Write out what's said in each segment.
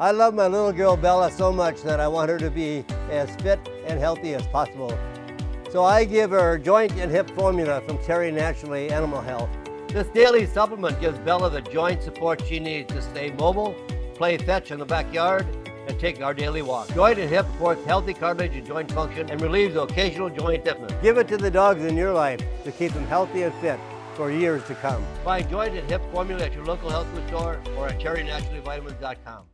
I love my little girl Bella so much that I want her to be as fit and healthy as possible. So I give her joint and hip formula from Terry Naturally Animal Health. This daily supplement gives Bella the joint support she needs to stay mobile, play fetch in the backyard, and take our daily walk. Joint and hip supports healthy cartilage and joint function and relieves occasional joint stiffness. Give it to the dogs in your life to keep them healthy and fit for years to come. Find joint and hip formula at your local health food store or at terrynaturallyvitamins.com.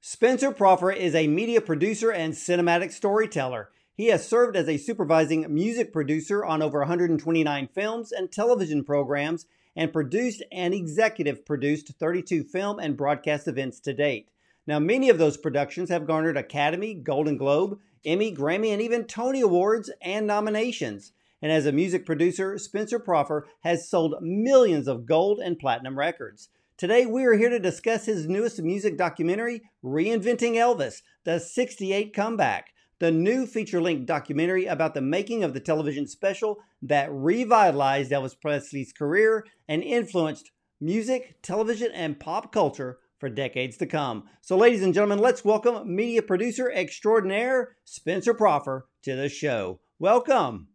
Spencer Proffer is a media producer and cinematic storyteller. He has served as a supervising music producer on over 129 films and television programs and produced and executive produced 32 film and broadcast events to date. Now, many of those productions have garnered Academy, Golden Globe, Emmy, Grammy, and even Tony Awards and nominations. And as a music producer, Spencer Proffer has sold millions of gold and platinum records. Today, we are here to discuss his newest music documentary, Reinventing Elvis, the 68 Comeback, the new feature length documentary about the making of the television special that revitalized Elvis Presley's career and influenced music, television, and pop culture for decades to come. So, ladies and gentlemen, let's welcome media producer extraordinaire Spencer Proffer to the show. Welcome.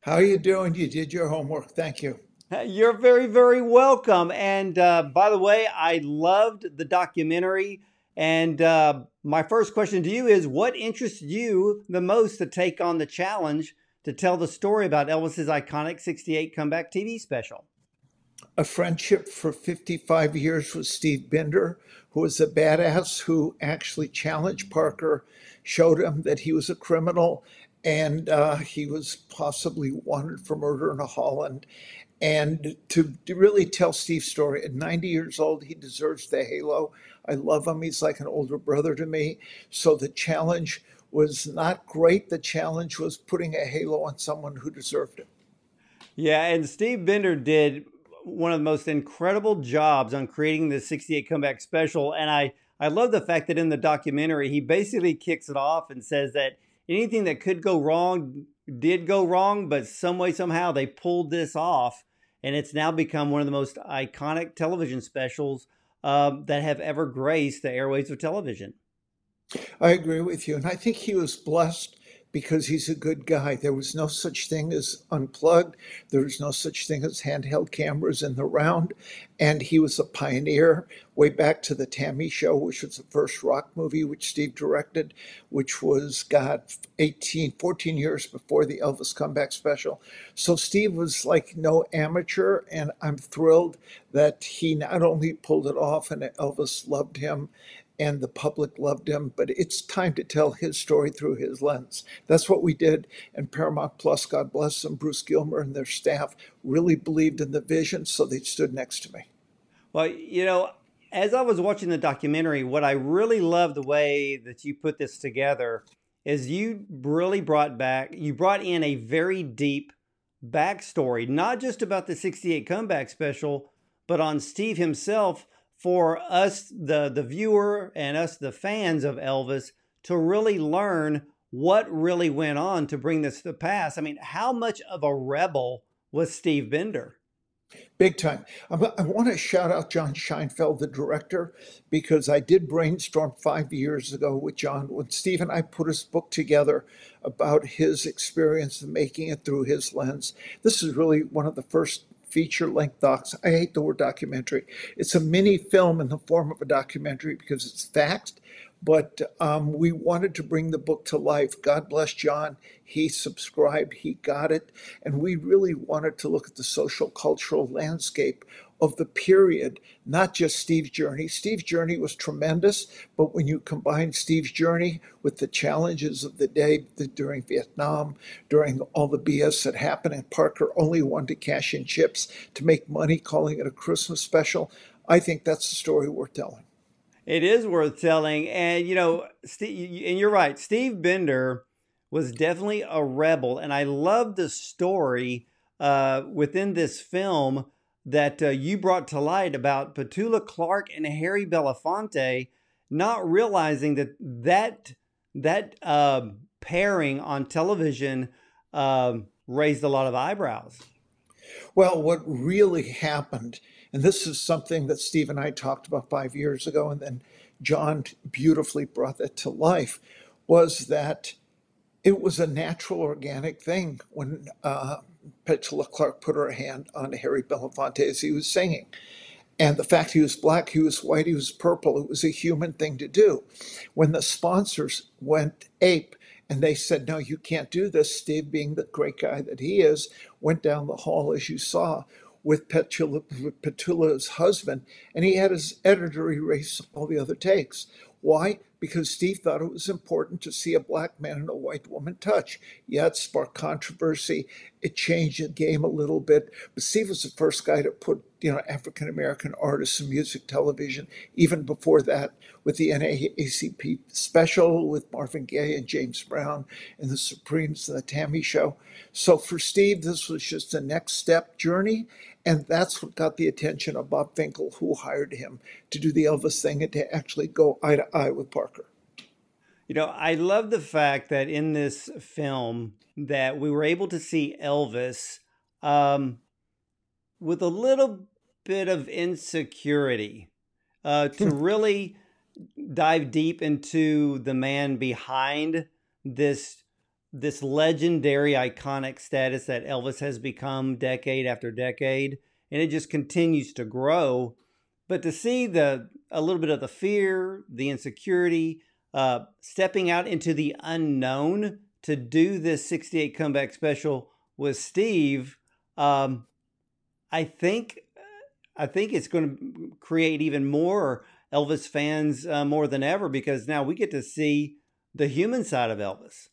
How are you doing? You did your homework. Thank you. You're very, very welcome. And uh, by the way, I loved the documentary. And uh, my first question to you is what interests you the most to take on the challenge to tell the story about Elvis's iconic 68 comeback TV special? A friendship for 55 years with Steve Binder, who was a badass who actually challenged Parker, showed him that he was a criminal and uh, he was possibly wanted for murder in Holland. And to, really tell Steve's story, at 90 years old, he deserves the halo. I love him. He's like an older brother to me. So the challenge was not great. The challenge was putting a halo on someone who deserved it. Yeah, and Steve Binder did one of the most incredible jobs on creating the 68 comeback special. And I, I love the fact that in the documentary, he basically kicks it off and says that anything that could go wrong did go wrong, but some way, somehow, they pulled this off. And it's now become one of the most iconic television specials um, that have ever graced the airways of television. I agree with you. And I think he was blessed because he's a good guy. There was no such thing as unplugged. There was no such thing as handheld cameras in the round. And he was a pioneer way back to the T.A.M.I. show, which was the first rock movie which Steve directed, which was, God, 18, 14 years before the Elvis comeback special. So Steve was like no amateur. And I'm thrilled that he not only pulled it off and Elvis loved him and the public loved him. But it's time to tell his story through his lens. That's what we did. And Paramount Plus, God bless them, Bruce Gillmer and their staff really believed in the vision, so they stood next to me. Well, you know, as I was watching the documentary, what I really love the way that you put this together is you really brought back, you brought in a very deep backstory, not just about the 68 comeback special, but on Steve himself for us, the, the viewer, and us, the fans of Elvis, to really learn what really went on to bring this to pass. I mean, how much of a rebel was Steve Binder? Big time. I want to shout out John Scheinfeld, the director, because I did brainstorm five years ago with John when Steve and I put his book together about his experience of making it through his lens. This is really one of the first feature length docs. I hate the word documentary. It's a mini film in the form of a documentary because it's faxed, but um, we wanted to bring the book to life. God bless John. He subscribed, he got it, and we really wanted to look at the social cultural landscape of the period, not just Steve's journey. Steve's journey was tremendous, but when you combine Steve's journey with the challenges of the day the, during Vietnam, during all the BS that happened, and Parker only wanted to cash in chips to make money, calling it a Christmas special, I think that's a story worth telling. It is worth telling, and you know, Steve, and you're right. Steve Binder was definitely a rebel, and I love the story uh, within this film that uh, you brought to light about Petula Clark and Harry Belafonte, not realizing that that that uh, pairing on television um, raised a lot of eyebrows. Well, what really happened, and this is something that Steve and I talked about five years ago, and then John beautifully brought that to life, was that it was a natural, organic thing when uh, Petula Clark put her hand on Harry Belafonte as he was singing. And the fact he was black, he was white, he was purple, it was a human thing to do. When the sponsors went ape and they said, No, you can't do this, Steve, being the great guy that he is, went down the hall, as you saw, with Petula, Petula's husband, and he had his editor erase all the other takes. Why? Because Steve thought it was important to see a black man and a white woman touch. Yeah, it sparked controversy. It changed the game a little bit. But Steve was the first guy to put, you know, African American artists in music television, even before that, with the NAACP special with Marvin Gaye and James Brown and the Supremes and the T.A.M.I. Show. So for Steve, this was just a next step journey. And that's what got the attention of Bob Finkel, who hired him to do the Elvis thing and to actually go eye to eye with Parker. You know, I love the fact that in this film that we were able to see Elvis um, with a little bit of insecurity uh, to hmm. really dive deep into the man behind this this legendary iconic status that Elvis has become decade after decade and it just continues to grow but to see the a little bit of the fear the insecurity uh, stepping out into the unknown to do this 68 comeback special with Steve um, I think I think it's going to create even more Elvis fans uh, more than ever because now we get to see the human side of Elvis.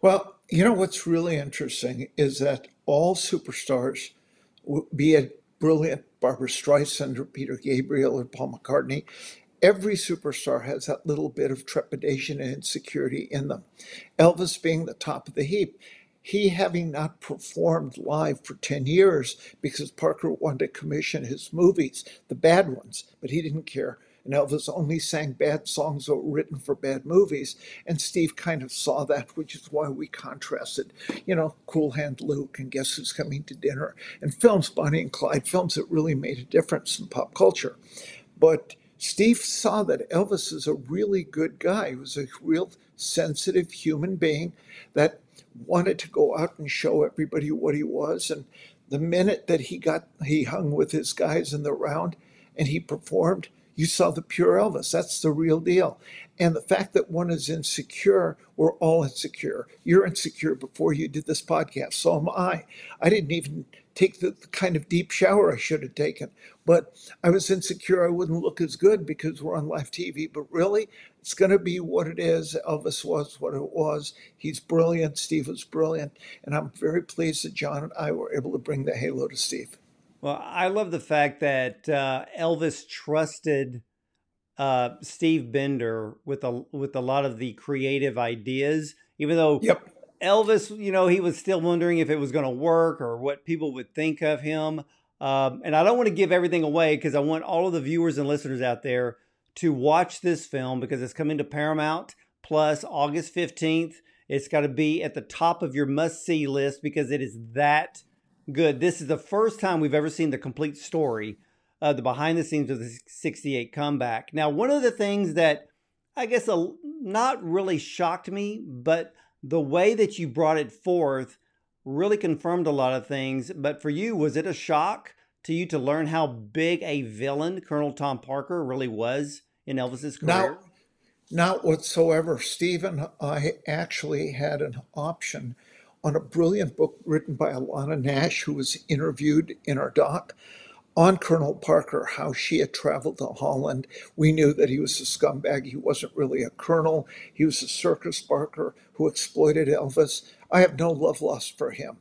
Well, you know what's really interesting is that all superstars, be it brilliant Barbra Streisand or Peter Gabriel or Paul McCartney, every superstar has that little bit of trepidation and insecurity in them. Elvis being the top of the heap. He having not performed live for 10 years because Parker wanted to commission his movies, the bad ones, but he didn't care and Elvis only sang bad songs that were written for bad movies. And Steve kind of saw that, which is why we contrasted, you know, Cool Hand Luke and Guess Who's Coming to Dinner and films, Bonnie and Clyde, films that really made a difference in pop culture. But Steve saw that Elvis is a really good guy. He was a real sensitive human being that wanted to go out and show everybody what he was. And the minute that he got, he hung with his guys in the round and he performed, you saw the pure Elvis. That's the real deal. And the fact that one is insecure, we're all insecure. You're insecure before you did this podcast. So am I. I didn't even take the, kind of deep shower I should have taken. But I was insecure I wouldn't look as good because we're on live TV. But really, it's going to be what it is. Elvis was what it was. He's brilliant. Steve was brilliant. And I'm very pleased that John and I were able to bring the halo to Steve. Well, I love the fact that uh, Elvis trusted uh, Steve Binder with a with a lot of the creative ideas, even though yep. Elvis, you know, he was still wondering if it was going to work or what people would think of him. Um, and I don't want to give everything away because I want all of the viewers and listeners out there to watch this film because it's coming to Paramount Plus August 15th. It's got to be at the top of your must see list because it is that good. This is the first time we've ever seen the complete story, of the behind the scenes of the 68 comeback. Now, one of the things that I guess a, not really shocked me, but the way that you brought it forth really confirmed a lot of things. But for you, was it a shock to you to learn how big a villain Colonel Tom Parker really was in Elvis's career? Now, not whatsoever. Stephen, I actually had an option on a brilliant book written by Alana Nash, who was interviewed in our doc on Colonel Parker, how she had traveled to Holland. We knew that he was a scumbag. He wasn't really a colonel. He was a circus barker who exploited Elvis. I have no love lost for him.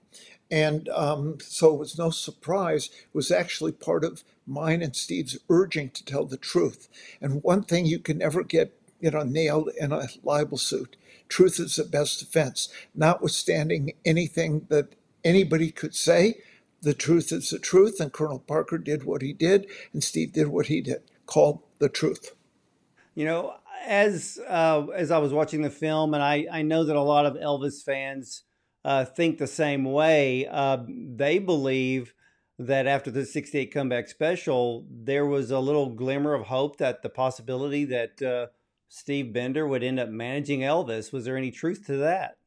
And um, so it was no surprise, it was actually part of mine and Steve's urging to tell the truth. And one thing you can never get you know, nailed in a libel suit truth is the best defense. Notwithstanding anything that anybody could say, the truth is the truth. And Colonel Parker did what he did, and Steve did what he did, called the truth. You know, as uh, as I was watching the film, and I, I know that a lot of Elvis fans uh, think the same way. Uh, they believe that after the 68 comeback special, there was a little glimmer of hope that the possibility that uh, Steve Binder would end up managing Elvis. Was there any truth to that?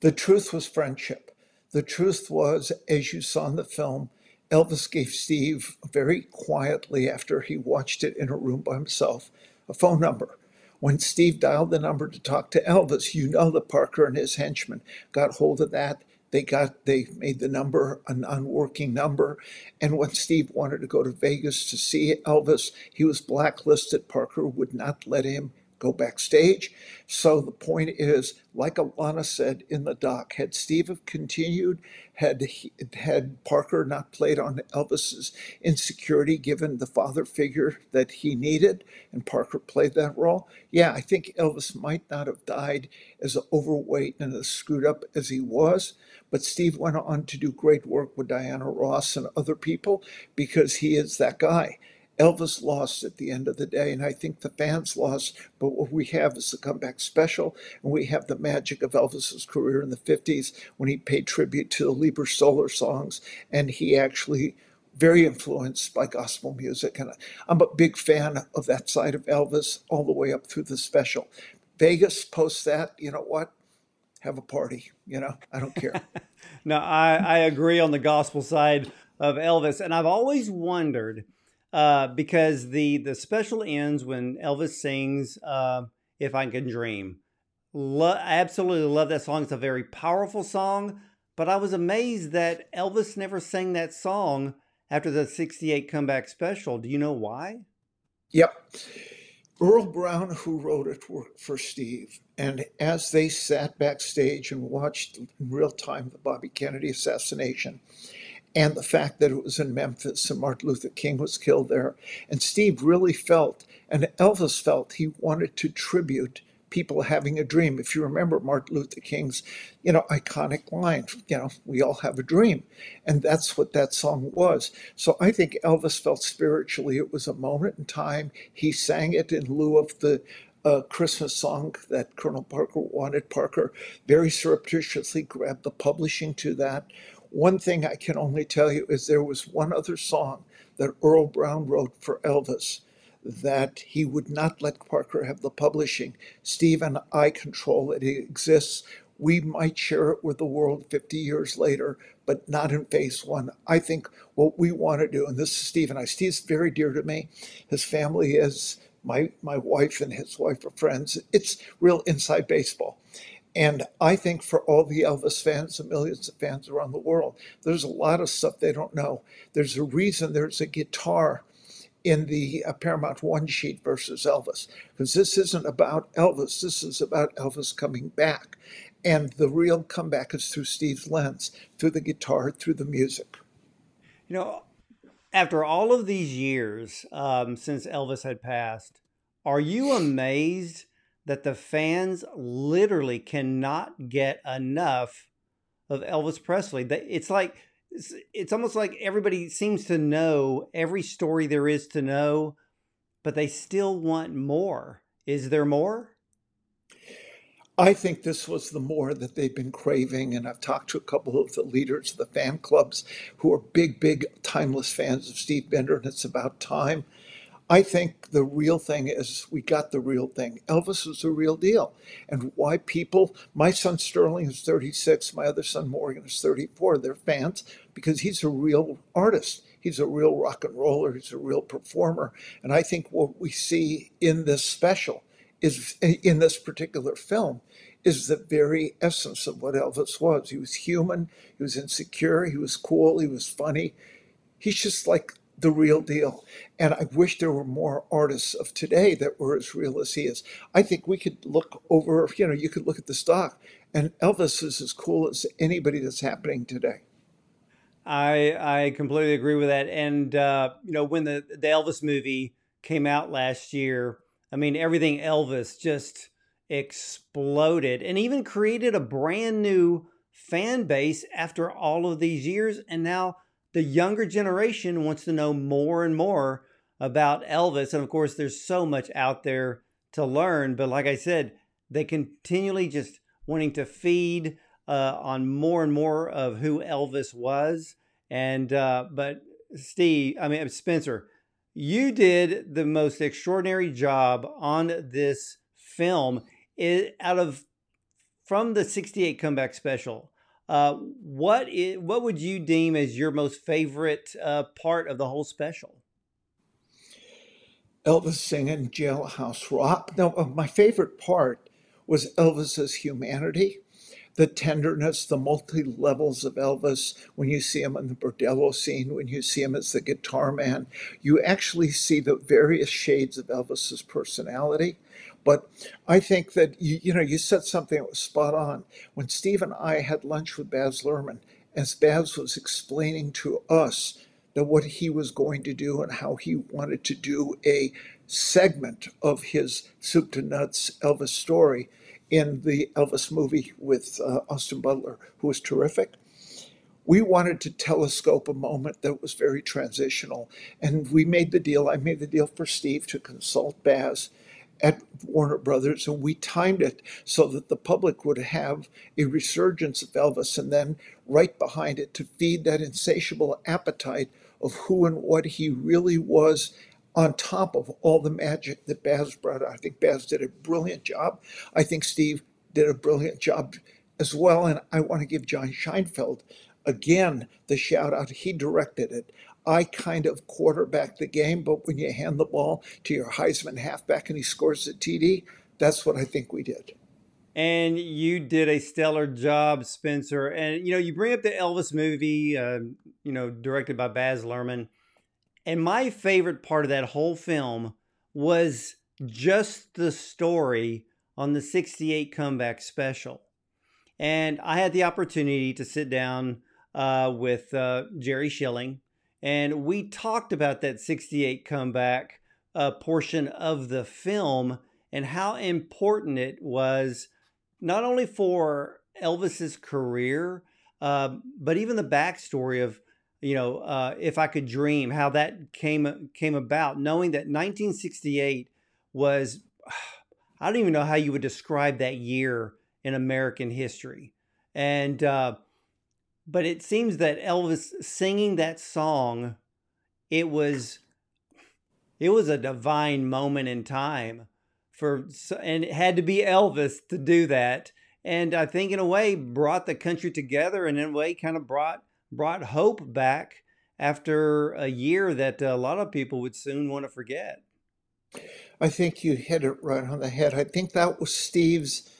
The truth was friendship. The truth was, as you saw in the film, Elvis gave Steve very quietly after he watched it in a room by himself a phone number. When Steve dialed the number to talk to Elvis, you know that Parker and his henchmen got hold of that they got they made the number an unworking number. And when Steve wanted to go to Vegas to see Elvis, he was blacklisted. Parker would not let him go backstage. So the point is, like Alana said in the doc, had Steve have continued, had he, had Parker not played on Elvis's insecurity, given the father figure that he needed, and Parker played that role, yeah, I think Elvis might not have died as overweight and as screwed up as he was. But Steve went on to do great work with Diana Ross and other people because he is that guy. Elvis lost at the end of the day, and I think the fans lost. But what we have is the comeback special, and we have the magic of Elvis's career in the 50s when he paid tribute to the Leiber Stoller songs, and he actually very influenced by gospel music. And I'm a big fan of that side of Elvis all the way up through the special. Vegas post that, you know what? Have a party, you know, I don't care. no, I, I agree on the gospel side of Elvis. And I've always wondered uh, because the the special ends when Elvis sings uh, "If I Can Dream." Lo- I absolutely love that song. It's a very powerful song, but I was amazed that Elvis never sang that song after the '68 comeback special. Do you know why? Yep. Earl Brown, who wrote it, worked for Steve. And as they sat backstage and watched in real time the Bobby Kennedy assassination, and the fact that it was in Memphis and Martin Luther King was killed there. And Steve really felt, and Elvis felt, he wanted to tribute people having a dream. If you remember Martin Luther King's, you know, iconic line, you know, we all have a dream. And that's what that song was. So I think Elvis felt spiritually it was a moment in time. He sang it in lieu of the uh, Christmas song that Colonel Parker wanted. Parker very surreptitiously grabbed the publishing to that. One thing I can only tell you is there was one other song that Earl Brown wrote for Elvis that he would not let Parker have the publishing. Steve and I control it. It exists. We might share it with the world 50 years later, but not in phase one. I think what we want to do, and this is Steve and I, Steve's very dear to me. His family is my my wife and his wife are friends. It's real inside baseball. And I think for all the Elvis fans, the millions of fans around the world, there's a lot of stuff they don't know. There's a reason there's a guitar in the uh, Paramount One sheet versus Elvis, because this isn't about Elvis. This is about Elvis coming back. And the real comeback is through Steve's lens, through the guitar, through the music. You know, after all of these years um, since Elvis had passed, are you amazed? That the fans literally cannot get enough of Elvis Presley. It's like it's, almost like everybody seems to know every story there is to know, but they still want more. Is there more? I think this was the more that they've been craving. And I've talked to a couple of the leaders of the fan clubs who are big, big, timeless fans of Steve Binder, and it's about time. I think the real thing is we got the real thing. Elvis was the real deal. And why people, my son Sterling is 36, my other son Morgan is 34, they're fans because he's a real artist. He's a real rock and roller, he's a real performer. And I think what we see in this special is in this particular film is the very essence of what Elvis was. He was human, he was insecure, he was cool, he was funny. He's just like the real deal. And I wish there were more artists of today that were as real as he is. I think we could look over, you know, you could look at the stock, and Elvis is as cool as anybody that's happening today. I I completely agree with that. And uh, you know, when the the Elvis movie came out last year, I mean, everything Elvis just exploded, and even created a brand new fan base after all of these years. And now the younger generation wants to know more and more about Elvis. And of course, there's so much out there to learn. But like I said, they continually just wanting to feed uh, on more and more of who Elvis was. And uh, but Steve, I mean Spencer, you did the most extraordinary job on this film. It, out of from the '68 comeback special, uh, what is, what would you deem as your most favorite uh, part of the whole special? Elvis singing Jailhouse Rock. No, uh, my favorite part was Elvis's humanity the tenderness, the multi levels of Elvis. When you see him in the bordello scene, when you see him as the guitar man, you actually see the various shades of Elvis's personality. But I think that you, you know you said something that was spot on. When Steve and I had lunch with Baz Luhrmann, as Baz was explaining to us that what he was going to do and how he wanted to do a segment of his soup to nuts Elvis story, in the Elvis movie with uh, Austin Butler, who was terrific. We wanted to telescope a moment that was very transitional. And we made the deal. I made the deal for Steve to consult Baz at Warner Brothers, and we timed it so that the public would have a resurgence of Elvis, and then right behind it to feed that insatiable appetite of who and what he really was on top of all the magic that Baz brought. I think Baz did a brilliant job. I think Steve did a brilliant job as well. And I want to give John Scheinfeld again the shout out. He directed it. I kind of quarterback the game, but when you hand the ball to your Heisman halfback and he scores a TD, that's what I think we did. And you did a stellar job, Spencer. And you know, you bring up the Elvis movie, uh, you know, directed by Baz Luhrmann. And my favorite part of that whole film was just the story on the 68 comeback special. And I had the opportunity to sit down uh, with uh, Jerry Schilling, and we talked about that 68 comeback uh, portion of the film and how important it was, not only for Elvis's career, uh, but even the backstory of you know, uh, if I could dream, how that came came about, knowing that 1968 was, I don't even know how you would describe that year in American history, and uh, but it seems that Elvis singing that song, it was, it was a divine moment in time for, and it had to be Elvis to do that, and I think in a way brought the country together, and in a way kind of brought brought hope back after a year that a lot of people would soon want to forget. I think you hit it right on the head. I think that was Steve's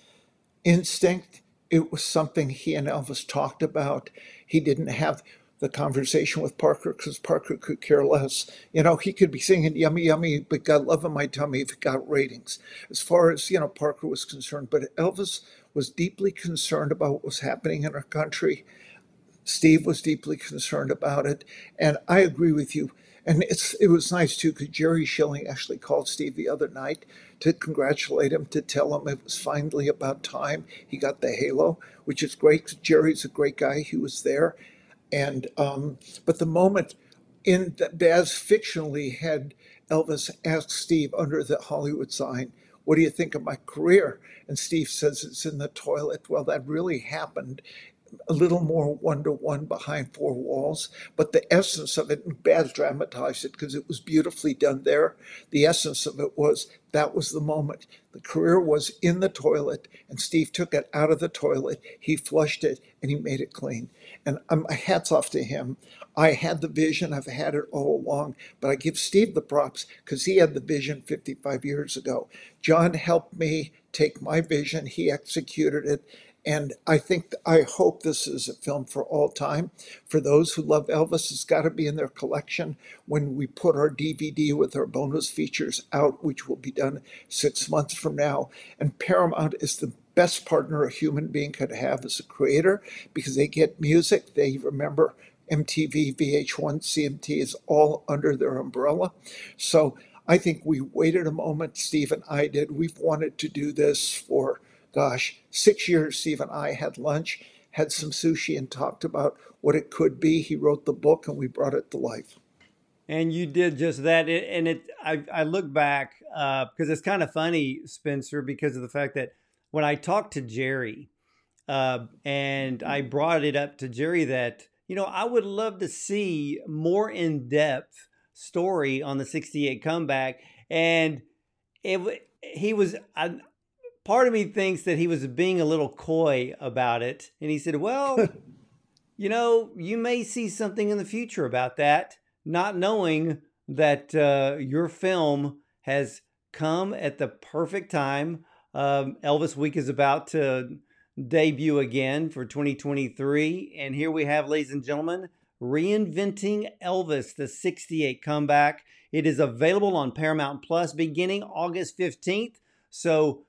instinct. It was something he and Elvis talked about. He didn't have the conversation with Parker because Parker could care less. You know, he could be singing yummy, yummy, but got love in my tummy if it got ratings. As far as, you know, Parker was concerned. But Elvis was deeply concerned about what was happening in our country Steve was deeply concerned about it, and I agree with you. And it's it was nice too because Jerry Schilling actually called Steve the other night to congratulate him, to tell him it was finally about time he got the halo, which is great. because Jerry's a great guy; he was there, and um, but the moment in that Baz fictionally had Elvis ask Steve under the Hollywood sign, "What do you think of my career?" And Steve says it's in the toilet. Well, that really happened a little more one to one behind four walls, but the essence of it, and Baz dramatized it because it was beautifully done there. The essence of it was that was the moment. The career was in the toilet, and Steve took it out of the toilet. He flushed it and he made it clean. And um, hats off to him. I had the vision, I've had it all along, but I give Steve the props because he had the vision 55 years ago. John helped me take my vision, he executed it and I think, I hope this is a film for all time. For those who love Elvis, it's got to be in their collection when we put our DVD with our bonus features out, which will be done six months from now. And Paramount is the best partner a human being could have as a creator because they get music, they remember MTV, VH1, CMT is all under their umbrella. So I think we waited a moment, Steve and I did. We've wanted to do this for gosh, six years, Steve and I had lunch, had some sushi, and talked about what it could be. He wrote the book, and we brought it to life. And you did just that. And it, I, I look back because uh, it's kind of funny, Spencer, because of the fact that when I talked to Jerry, uh, and I brought it up to Jerry that you know, I would love to see more in depth story on the 68 comeback. And it, he was, I, part of me thinks that he was being a little coy about it. And he said, well, you know, you may see something in the future about that, not knowing that uh, your film has come at the perfect time. Um, Elvis Week is about to debut again for 2023. And here we have, ladies and gentlemen, Reinventing Elvis, the 68 comeback. It is available on Paramount Plus beginning August 15th. So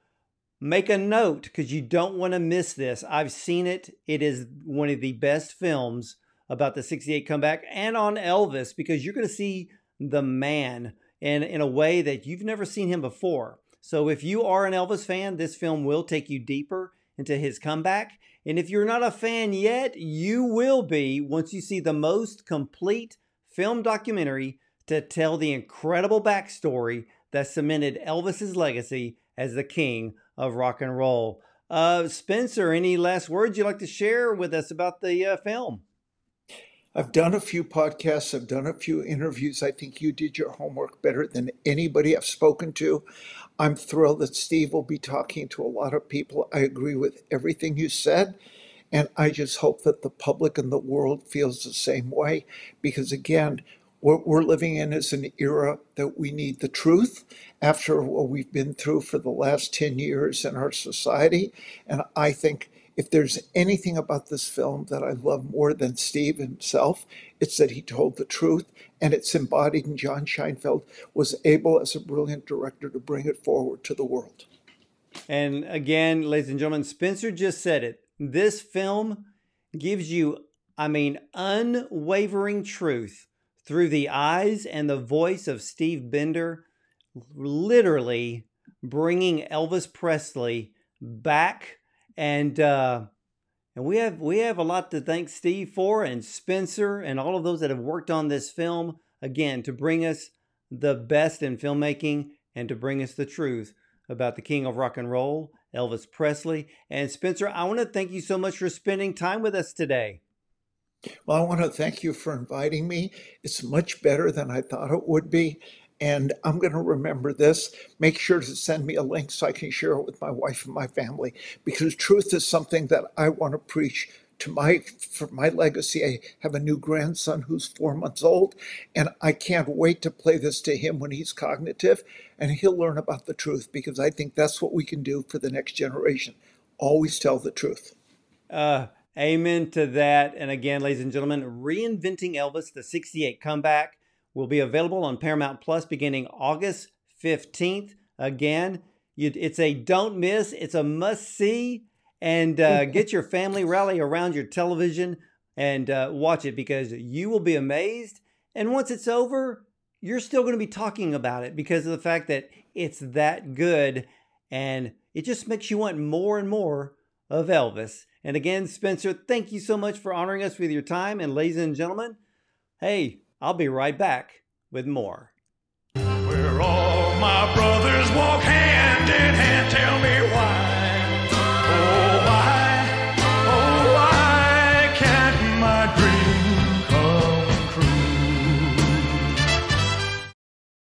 make a note because you don't want to miss this. I've seen it. It is one of the best films about the 68 comeback and on Elvis because you're going to see the man in, in a way that you've never seen him before. So if you are an Elvis fan, this film will take you deeper into his comeback. And if you're not a fan yet, you will be once you see the most complete film documentary to tell the incredible backstory that cemented Elvis's legacy as the king of rock and roll. Uh, Spencer, any last words you'd like to share with us about the uh, film? I've done a few podcasts, I've done a few interviews. I think you did your homework better than anybody I've spoken to. I'm thrilled that Steve will be talking to a lot of people. I agree with everything you said. And I just hope that the public and the world feels the same way because, again, what we're living in is an era that we need the truth after what we've been through for the last 10 years in our society. And I think if there's anything about this film that I love more than Steve himself, it's that he told the truth and it's embodied and John Scheinfeld was able as a brilliant director to bring it forward to the world. And again, ladies and gentlemen, Spencer just said it. This film gives you, I mean, unwavering truth through the eyes and the voice of Steve Binder, literally bringing Elvis Presley back and uh, and we have we have a lot to thank Steve for and Spencer and all of those that have worked on this film again to bring us the best in filmmaking and to bring us the truth about the king of rock and roll, Elvis Presley. And Spencer, I want to thank you so much for spending time with us today. Well, I want to thank you for inviting me. It's much better than I thought it would be. And I'm going to remember this. Make sure to send me a link so I can share it with my wife and my family because truth is something that I want to preach to my for my legacy. I have a new grandson who's four months old, and I can't wait to play this to him when he's cognitive and he'll learn about the truth because I think that's what we can do for the next generation. Always tell the truth. Uh, amen to that. And again, ladies and gentlemen, reinventing Elvis, the 68 comeback will be available on Paramount Plus beginning August 15th. Again, you, it's a don't miss, it's a must see. And uh, get your family rally around your television and uh, watch it because you will be amazed. And once it's over, you're still going to be talking about it because of the fact that it's that good and it just makes you want more and more of Elvis. And again, Spencer, thank you so much for honoring us with your time. And ladies and gentlemen, hey, I'll be right back with more. Where all my brothers walk hand in hand, tell me why.